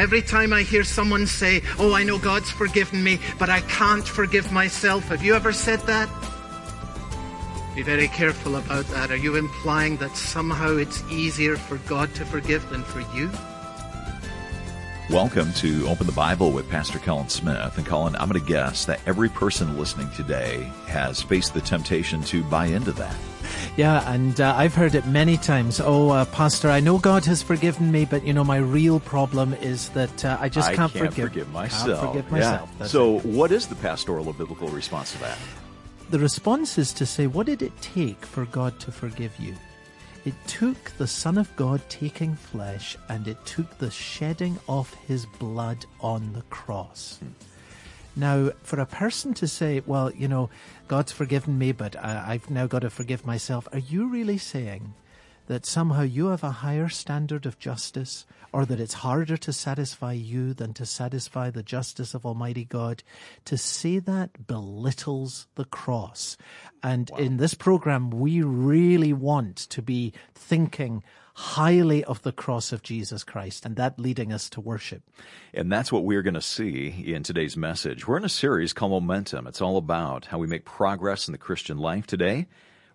Every time I hear someone say, Oh, I know God's forgiven me, but I can't forgive myself. Have you ever said that? Be very careful about that. Are you implying that somehow it's easier for God to forgive than for you? Welcome to Open the Bible with Pastor Colin Smith. And Colin, I'm going to guess that every person listening today has faced the temptation to buy into that. Yeah, and uh, I've heard it many times. Oh, uh, Pastor, I know God has forgiven me, but you know my real problem is that uh, I just can't, can't forgive, forgive myself. Can't forgive myself. Yeah. So, it. what is the pastoral or biblical response to that? The response is to say, what did it take for God to forgive you? It took the Son of God taking flesh and it took the shedding of his blood on the cross. Hmm. Now, for a person to say, well, you know, God's forgiven me, but I, I've now got to forgive myself, are you really saying that somehow you have a higher standard of justice or that it's harder to satisfy you than to satisfy the justice of Almighty God. To say that belittles the cross. And wow. in this program, we really want to be thinking highly of the cross of Jesus Christ and that leading us to worship. And that's what we're going to see in today's message. We're in a series called Momentum. It's all about how we make progress in the Christian life today.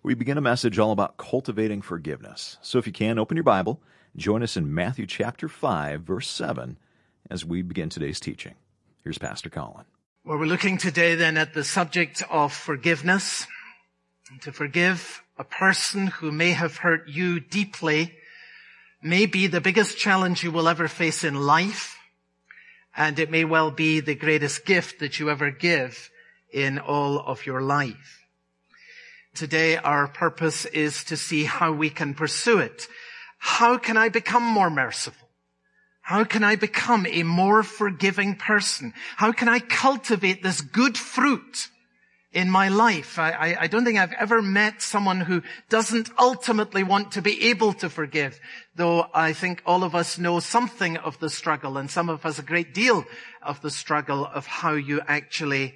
We begin a message all about cultivating forgiveness. So if you can, open your Bible Join us in Matthew chapter 5, verse 7, as we begin today's teaching. Here's Pastor Colin. Well, we're looking today then at the subject of forgiveness. To forgive a person who may have hurt you deeply may be the biggest challenge you will ever face in life. And it may well be the greatest gift that you ever give in all of your life. Today our purpose is to see how we can pursue it how can I become more merciful? How can I become a more forgiving person? How can I cultivate this good fruit in my life? I, I, I, don't think I've ever met someone who doesn't ultimately want to be able to forgive, though I think all of us know something of the struggle and some of us a great deal of the struggle of how you actually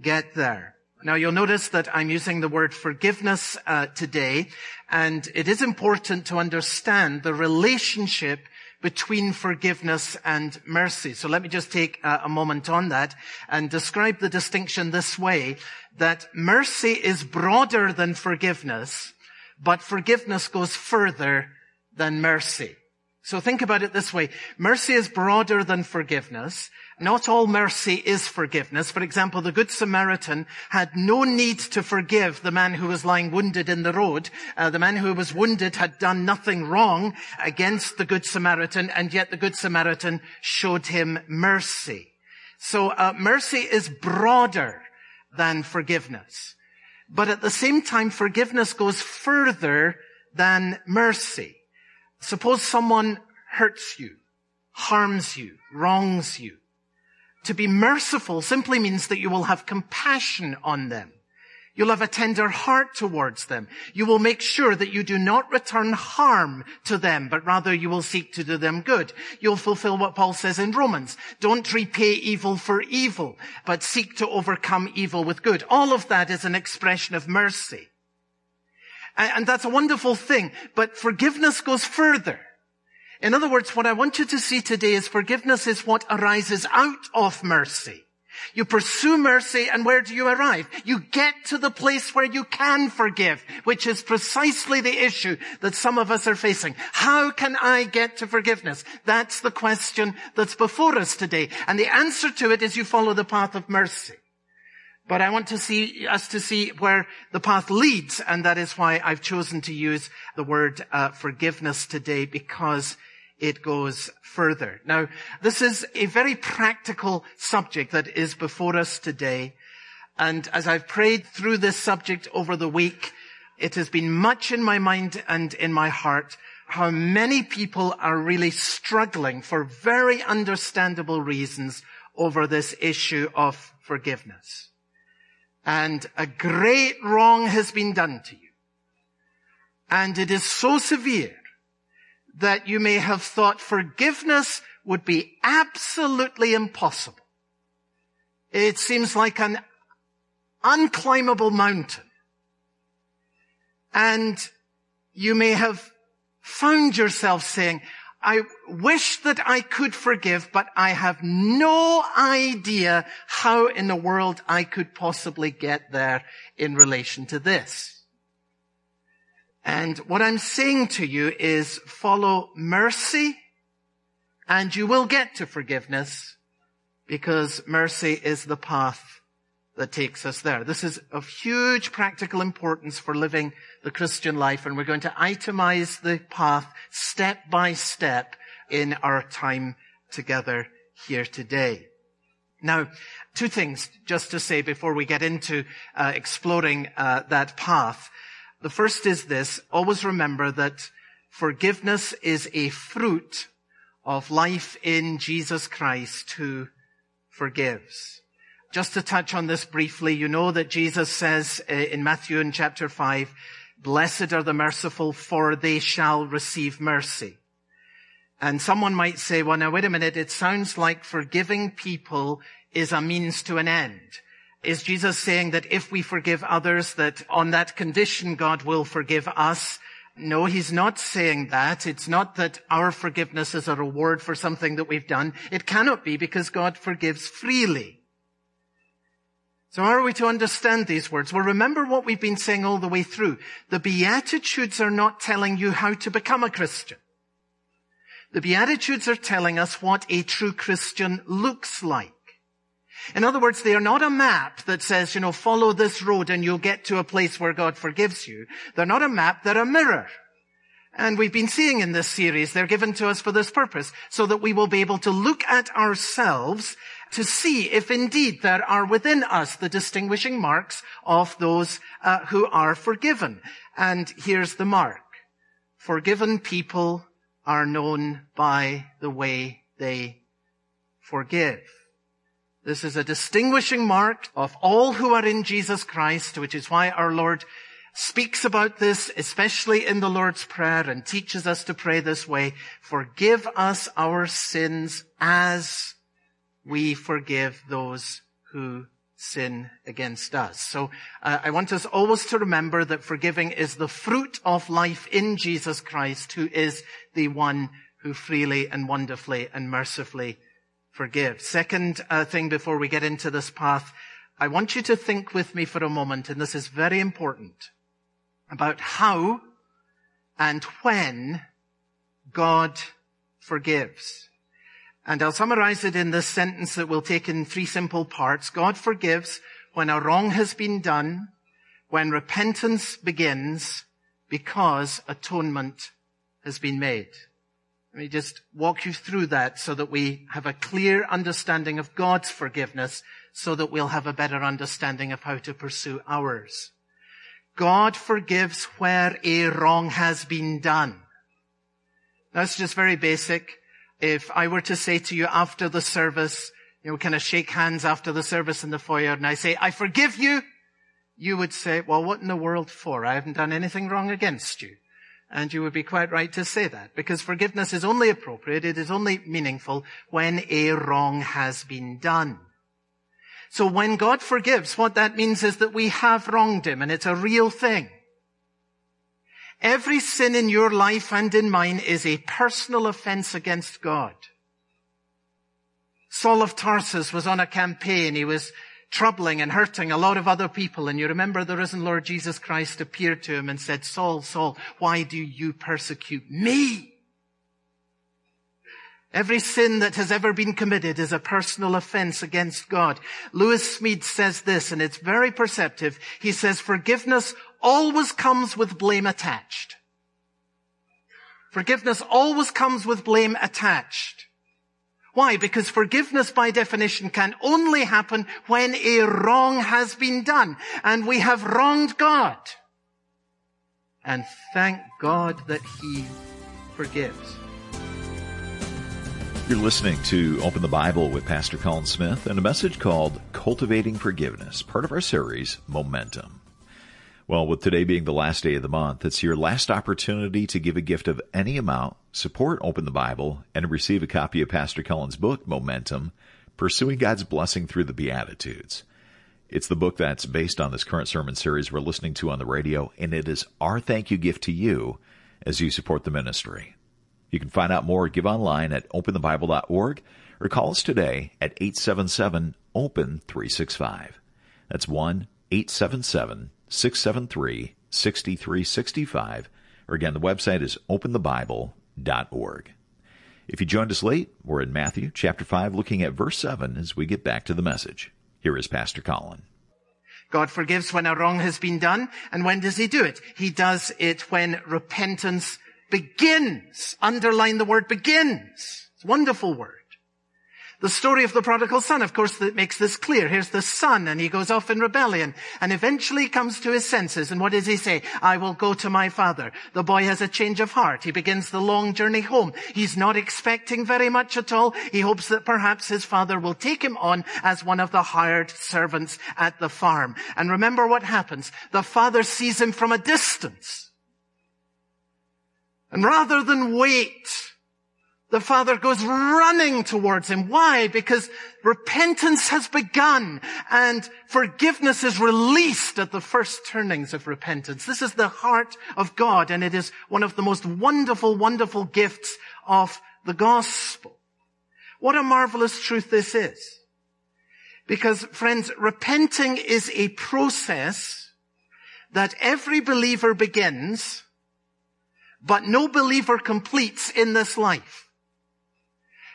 get there. Now you'll notice that I'm using the word forgiveness uh, today, and it is important to understand the relationship between forgiveness and mercy. So let me just take uh, a moment on that and describe the distinction this way, that mercy is broader than forgiveness, but forgiveness goes further than mercy. So think about it this way. Mercy is broader than forgiveness. Not all mercy is forgiveness. For example, the Good Samaritan had no need to forgive the man who was lying wounded in the road. Uh, the man who was wounded had done nothing wrong against the Good Samaritan, and yet the Good Samaritan showed him mercy. So uh, mercy is broader than forgiveness. But at the same time, forgiveness goes further than mercy. Suppose someone hurts you, harms you, wrongs you. To be merciful simply means that you will have compassion on them. You'll have a tender heart towards them. You will make sure that you do not return harm to them, but rather you will seek to do them good. You'll fulfill what Paul says in Romans. Don't repay evil for evil, but seek to overcome evil with good. All of that is an expression of mercy. And that's a wonderful thing. But forgiveness goes further. In other words, what I want you to see today is forgiveness is what arises out of mercy. You pursue mercy and where do you arrive? You get to the place where you can forgive, which is precisely the issue that some of us are facing. How can I get to forgiveness? That's the question that's before us today. And the answer to it is you follow the path of mercy. But I want to see us to see where the path leads, and that is why I've chosen to use the word uh, forgiveness today because it goes further. Now, this is a very practical subject that is before us today, and as I've prayed through this subject over the week, it has been much in my mind and in my heart how many people are really struggling for very understandable reasons over this issue of forgiveness and a great wrong has been done to you. And it is so severe that you may have thought forgiveness would be absolutely impossible. It seems like an unclimbable mountain. And you may have found yourself saying, I wish that I could forgive, but I have no idea how in the world I could possibly get there in relation to this. And what I'm saying to you is follow mercy and you will get to forgiveness because mercy is the path that takes us there. This is of huge practical importance for living the Christian life and we're going to itemize the path step by step in our time together here today. Now, two things just to say before we get into uh, exploring uh, that path. The first is this, always remember that forgiveness is a fruit of life in Jesus Christ who forgives. Just to touch on this briefly, you know that Jesus says uh, in Matthew in chapter 5, blessed are the merciful for they shall receive mercy. And someone might say, well now wait a minute, it sounds like forgiving people is a means to an end. Is Jesus saying that if we forgive others, that on that condition God will forgive us? No, he's not saying that. It's not that our forgiveness is a reward for something that we've done. It cannot be because God forgives freely. So how are we to understand these words? Well, remember what we've been saying all the way through. The Beatitudes are not telling you how to become a Christian. The Beatitudes are telling us what a true Christian looks like. In other words, they are not a map that says, you know, follow this road and you'll get to a place where God forgives you. They're not a map, they're a mirror. And we've been seeing in this series, they're given to us for this purpose, so that we will be able to look at ourselves to see if indeed there are within us the distinguishing marks of those uh, who are forgiven. And here's the mark. Forgiven people are known by the way they forgive. This is a distinguishing mark of all who are in Jesus Christ, which is why our Lord speaks about this, especially in the Lord's Prayer and teaches us to pray this way. Forgive us our sins as we forgive those who sin against us. So uh, I want us always to remember that forgiving is the fruit of life in Jesus Christ, who is the one who freely and wonderfully and mercifully forgive. Second uh, thing before we get into this path, I want you to think with me for a moment, and this is very important, about how and when God forgives. And I'll summarize it in this sentence that we'll take in three simple parts. God forgives when a wrong has been done, when repentance begins, because atonement has been made. Let me just walk you through that so that we have a clear understanding of God's forgiveness so that we'll have a better understanding of how to pursue ours. God forgives where a wrong has been done. That's just very basic. If I were to say to you after the service, you know, kind of shake hands after the service in the foyer and I say, I forgive you, you would say, well, what in the world for? I haven't done anything wrong against you. And you would be quite right to say that because forgiveness is only appropriate, it is only meaningful when a wrong has been done. So when God forgives, what that means is that we have wronged Him and it's a real thing. Every sin in your life and in mine is a personal offense against God. Saul of Tarsus was on a campaign. He was troubling and hurting a lot of other people. And you remember the risen Lord Jesus Christ appeared to him and said, Saul, Saul, why do you persecute me? Every sin that has ever been committed is a personal offense against God. Lewis Smedes says this, and it's very perceptive. He says, forgiveness always comes with blame attached. Forgiveness always comes with blame attached. Why? Because forgiveness by definition can only happen when a wrong has been done and we have wronged God. And thank God that He forgives. You're listening to Open the Bible with Pastor Colin Smith and a message called Cultivating Forgiveness, part of our series, Momentum. Well, with today being the last day of the month, it's your last opportunity to give a gift of any amount, support Open the Bible, and receive a copy of Pastor Colin's book, Momentum, Pursuing God's Blessing Through the Beatitudes. It's the book that's based on this current sermon series we're listening to on the radio, and it is our thank you gift to you as you support the ministry. You can find out more, give online at openthebible.org or call us today at 877 OPEN 365. That's 1 877 673 6365. Or again, the website is openthebible.org. If you joined us late, we're in Matthew chapter 5 looking at verse 7 as we get back to the message. Here is Pastor Colin. God forgives when a wrong has been done. And when does he do it? He does it when repentance begins. Underline the word begins. It's a wonderful word. The story of the prodigal son, of course, that makes this clear. Here's the son and he goes off in rebellion and eventually comes to his senses. And what does he say? I will go to my father. The boy has a change of heart. He begins the long journey home. He's not expecting very much at all. He hopes that perhaps his father will take him on as one of the hired servants at the farm. And remember what happens. The father sees him from a distance. And rather than wait the father goes running towards him. Why? Because repentance has begun and forgiveness is released at the first turnings of repentance. This is the heart of God and it is one of the most wonderful, wonderful gifts of the gospel. What a marvelous truth this is. Because friends, repenting is a process that every believer begins, but no believer completes in this life.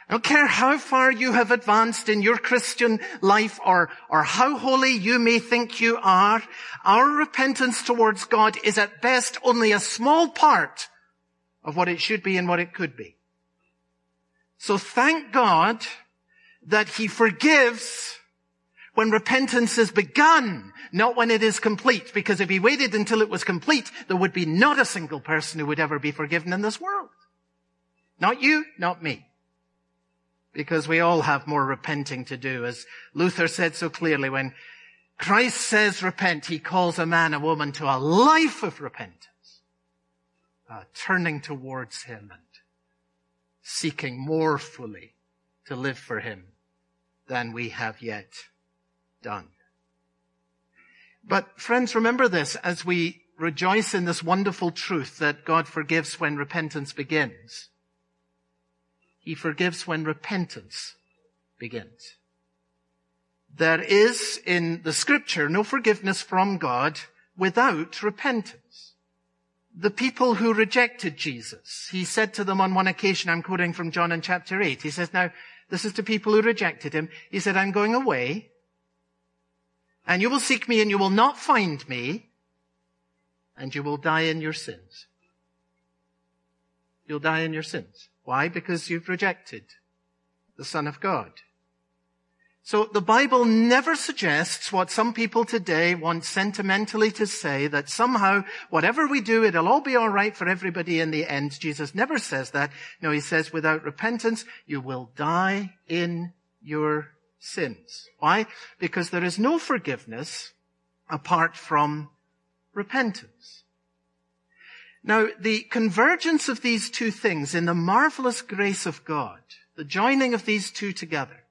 I don't care how far you have advanced in your Christian life or, or how holy you may think you are, our repentance towards God is at best only a small part of what it should be and what it could be. So thank God that He forgives when repentance is begun, not when it is complete. Because if He waited until it was complete, there would be not a single person who would ever be forgiven in this world. Not you, not me because we all have more repenting to do. As Luther said so clearly, when Christ says repent, he calls a man, a woman to a life of repentance, uh, turning towards him and seeking more fully to live for him than we have yet done. But friends, remember this as we rejoice in this wonderful truth that God forgives when repentance begins. He forgives when repentance begins. There is in the scripture no forgiveness from God without repentance. The people who rejected Jesus, he said to them on one occasion, I'm quoting from John in chapter 8, he says, now, this is to people who rejected him. He said, I'm going away, and you will seek me and you will not find me, and you will die in your sins. You'll die in your sins. Why? Because you've rejected the Son of God. So the Bible never suggests what some people today want sentimentally to say that somehow whatever we do, it'll all be alright for everybody in the end. Jesus never says that. No, he says without repentance, you will die in your sins. Why? Because there is no forgiveness apart from repentance. Now, the convergence of these two things in the marvelous grace of God, the joining of these two together,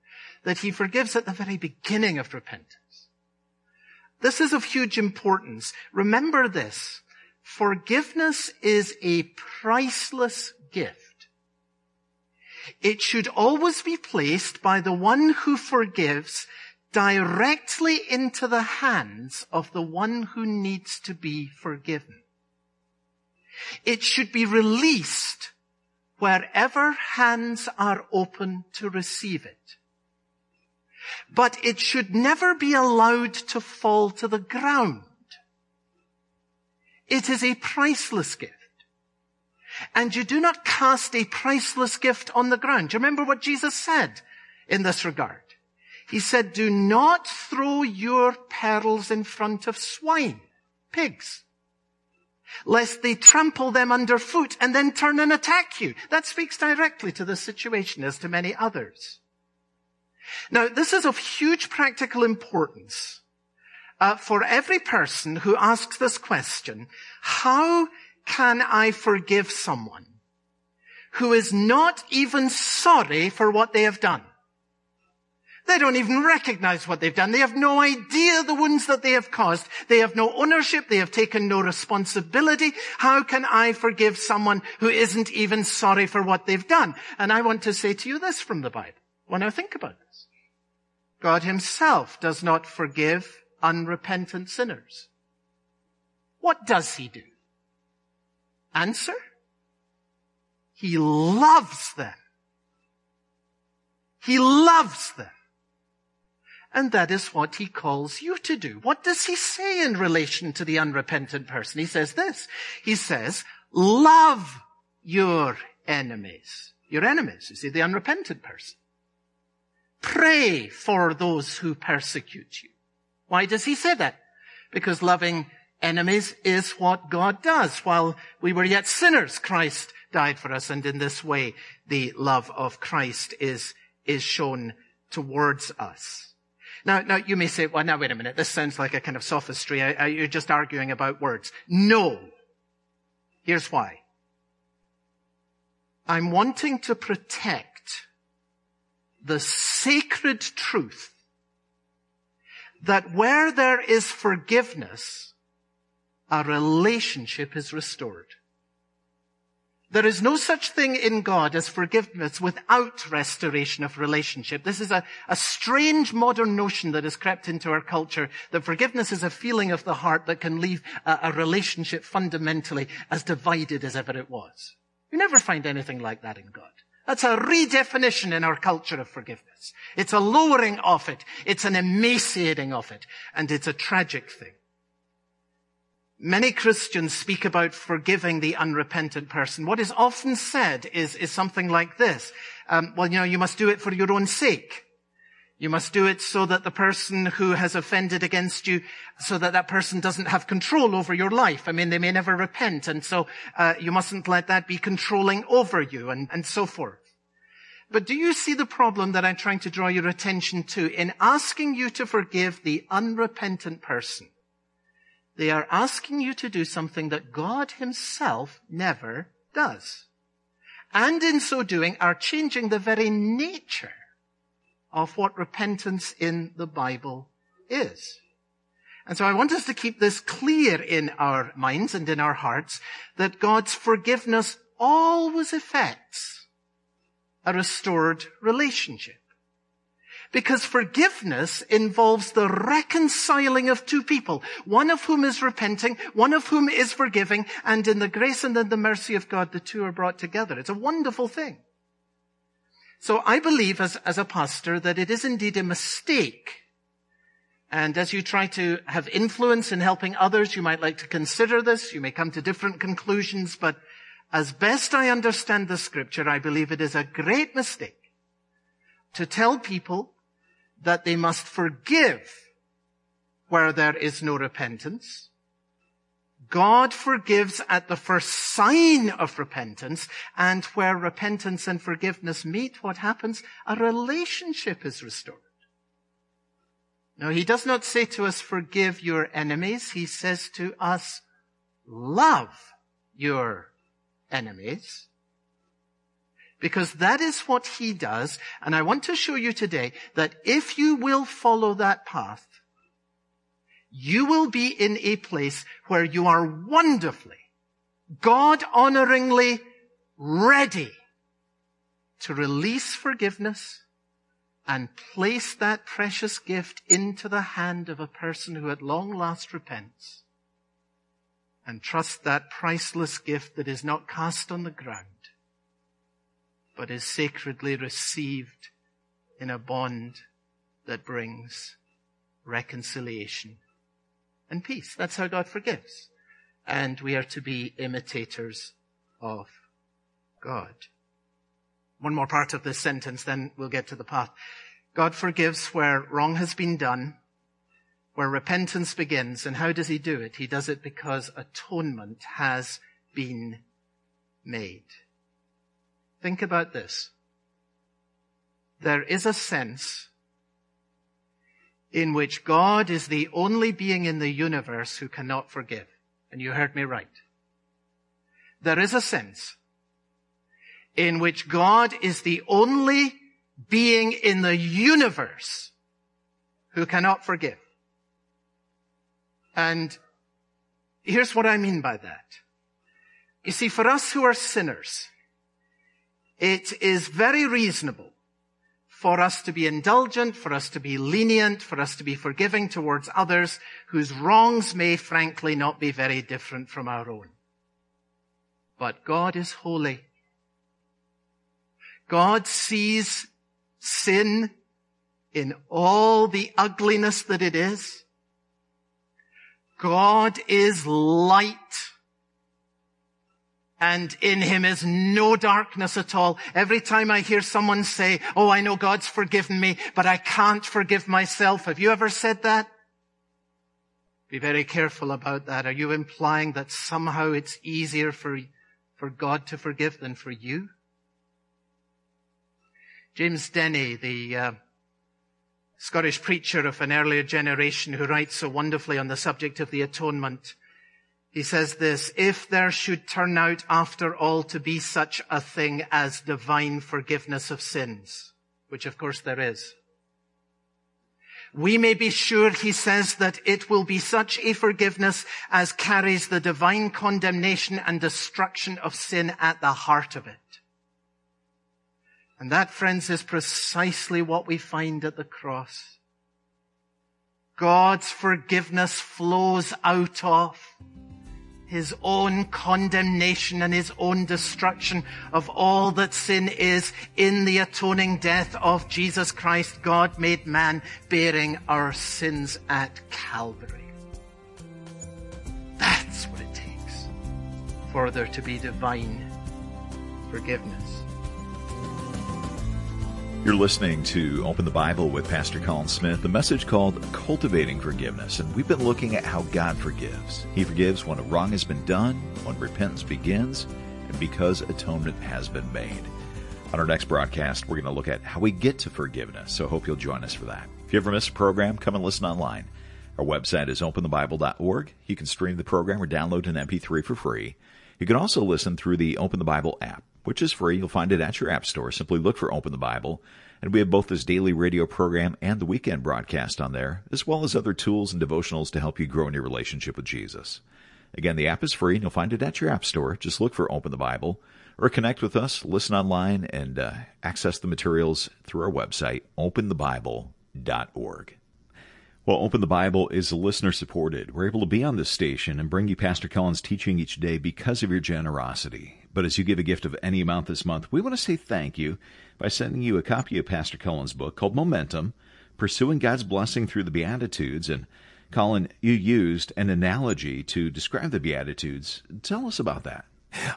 that he forgives at the very beginning of repentance. This is of huge importance. Remember this. Forgiveness is a priceless gift. It should always be placed by the one who forgives directly into the hands of the one who needs to be forgiven. It should be released wherever hands are open to receive it. But it should never be allowed to fall to the ground. It is a priceless gift. And you do not cast a priceless gift on the ground. Do you remember what Jesus said in this regard? He said, do not throw your pearls in front of swine, pigs lest they trample them underfoot and then turn and attack you. That speaks directly to the situation as to many others. Now, this is of huge practical importance uh, for every person who asks this question, how can I forgive someone who is not even sorry for what they have done? They don't even recognize what they've done. They have no idea the wounds that they have caused. They have no ownership. They have taken no responsibility. How can I forgive someone who isn't even sorry for what they've done? And I want to say to you this from the Bible. When I think about this. God himself does not forgive unrepentant sinners. What does he do? Answer? He loves them. He loves them. And that is what he calls you to do. What does he say in relation to the unrepentant person? He says this. He says, love your enemies. Your enemies, you see, the unrepentant person. Pray for those who persecute you. Why does he say that? Because loving enemies is what God does. While we were yet sinners, Christ died for us. And in this way, the love of Christ is, is shown towards us. Now, now you may say, well, now wait a minute. This sounds like a kind of sophistry. You're just arguing about words. No. Here's why. I'm wanting to protect the sacred truth that where there is forgiveness, a relationship is restored. There is no such thing in God as forgiveness without restoration of relationship. This is a, a, strange modern notion that has crept into our culture that forgiveness is a feeling of the heart that can leave a, a relationship fundamentally as divided as ever it was. You never find anything like that in God. That's a redefinition in our culture of forgiveness. It's a lowering of it. It's an emaciating of it. And it's a tragic thing. Many Christians speak about forgiving the unrepentant person. What is often said is, is something like this. Um, well, you know, you must do it for your own sake. You must do it so that the person who has offended against you, so that that person doesn't have control over your life. I mean, they may never repent, and so uh, you mustn't let that be controlling over you, and, and so forth. But do you see the problem that I'm trying to draw your attention to in asking you to forgive the unrepentant person? They are asking you to do something that God himself never does. And in so doing are changing the very nature of what repentance in the Bible is. And so I want us to keep this clear in our minds and in our hearts that God's forgiveness always affects a restored relationship. Because forgiveness involves the reconciling of two people, one of whom is repenting, one of whom is forgiving, and in the grace and in the mercy of God, the two are brought together. It's a wonderful thing. So I believe as, as a pastor that it is indeed a mistake. And as you try to have influence in helping others, you might like to consider this. You may come to different conclusions, but as best I understand the scripture, I believe it is a great mistake to tell people that they must forgive where there is no repentance. God forgives at the first sign of repentance, and where repentance and forgiveness meet, what happens? A relationship is restored. Now, he does not say to us, forgive your enemies. He says to us, love your enemies. Because that is what he does. And I want to show you today that if you will follow that path, you will be in a place where you are wonderfully, God honoringly ready to release forgiveness and place that precious gift into the hand of a person who at long last repents and trust that priceless gift that is not cast on the ground but is sacredly received in a bond that brings reconciliation and peace. That's how God forgives. And we are to be imitators of God. One more part of this sentence, then we'll get to the path. God forgives where wrong has been done, where repentance begins. And how does he do it? He does it because atonement has been made. Think about this. There is a sense in which God is the only being in the universe who cannot forgive. And you heard me right. There is a sense in which God is the only being in the universe who cannot forgive. And here's what I mean by that. You see, for us who are sinners, it is very reasonable for us to be indulgent, for us to be lenient, for us to be forgiving towards others whose wrongs may frankly not be very different from our own. But God is holy. God sees sin in all the ugliness that it is. God is light and in him is no darkness at all. Every time I hear someone say, oh, I know God's forgiven me, but I can't forgive myself. Have you ever said that? Be very careful about that. Are you implying that somehow it's easier for, for God to forgive than for you? James Denney, the uh, Scottish preacher of an earlier generation who writes so wonderfully on the subject of the atonement, he says this, if there should turn out after all to be such a thing as divine forgiveness of sins, which of course there is, we may be sure, he says, that it will be such a forgiveness as carries the divine condemnation and destruction of sin at the heart of it. And that, friends, is precisely what we find at the cross. God's forgiveness flows out of his own condemnation and his own destruction of all that sin is in the atoning death of Jesus Christ, God made man, bearing our sins at Calvary. That's what it takes for there to be divine forgiveness. You're listening to Open the Bible with Pastor Colin Smith, a message called Cultivating Forgiveness. And we've been looking at how God forgives. He forgives when a wrong has been done, when repentance begins, and because atonement has been made. On our next broadcast, we're going to look at how we get to forgiveness. So hope you'll join us for that. If you ever miss a program, come and listen online. Our website is openthebible.org. You can stream the program or download an MP3 for free. You can also listen through the Open the Bible app which is free. You'll find it at your app store. Simply look for Open the Bible. And we have both this daily radio program and the weekend broadcast on there, as well as other tools and devotionals to help you grow in your relationship with Jesus. Again, the app is free and you'll find it at your app store. Just look for Open the Bible or connect with us, listen online, and uh, access the materials through our website, openthebible.org. Well, Open the Bible is listener supported. We're able to be on this station and bring you Pastor Colin's teaching each day because of your generosity. But as you give a gift of any amount this month, we want to say thank you by sending you a copy of Pastor Colin's book called Momentum Pursuing God's Blessing Through the Beatitudes. And Colin, you used an analogy to describe the Beatitudes. Tell us about that.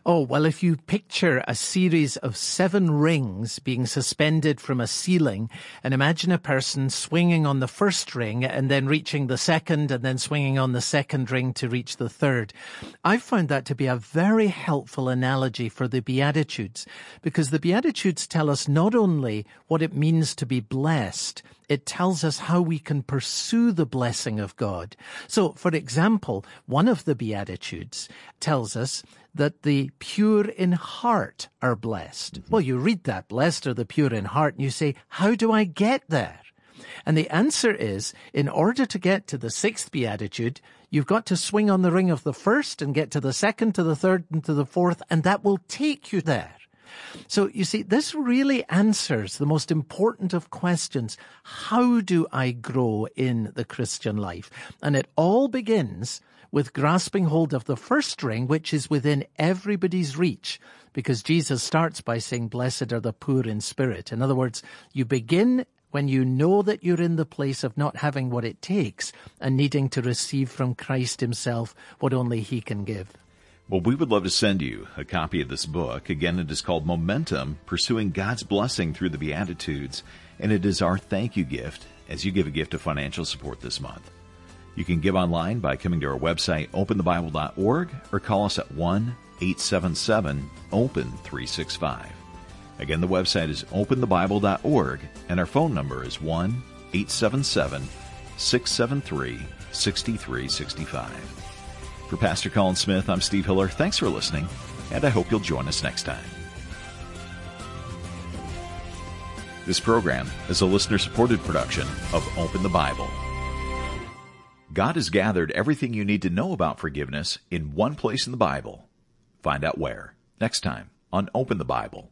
Oh, well, if you picture a series of seven rings being suspended from a ceiling and imagine a person swinging on the first ring and then reaching the second and then swinging on the second ring to reach the third. I found that to be a very helpful analogy for the Beatitudes because the Beatitudes tell us not only what it means to be blessed, it tells us how we can pursue the blessing of God. So, for example, one of the Beatitudes tells us that the pure in heart are blessed. Mm-hmm. Well, you read that, blessed are the pure in heart, and you say, how do I get there? And the answer is, in order to get to the sixth beatitude, you've got to swing on the ring of the first and get to the second, to the third, and to the fourth, and that will take you there. So you see, this really answers the most important of questions. How do I grow in the Christian life? And it all begins with grasping hold of the first ring, which is within everybody's reach, because Jesus starts by saying, blessed are the poor in spirit. In other words, you begin when you know that you're in the place of not having what it takes and needing to receive from Christ himself what only he can give. Well, we would love to send you a copy of this book. Again, it is called Momentum Pursuing God's Blessing Through the Beatitudes, and it is our thank you gift as you give a gift of financial support this month. You can give online by coming to our website, openthebible.org, or call us at 1 877 OPEN 365. Again, the website is openthebible.org, and our phone number is 1 877 673 6365. For Pastor Colin Smith, I'm Steve Hiller. Thanks for listening, and I hope you'll join us next time. This program is a listener supported production of Open the Bible. God has gathered everything you need to know about forgiveness in one place in the Bible. Find out where next time on Open the Bible.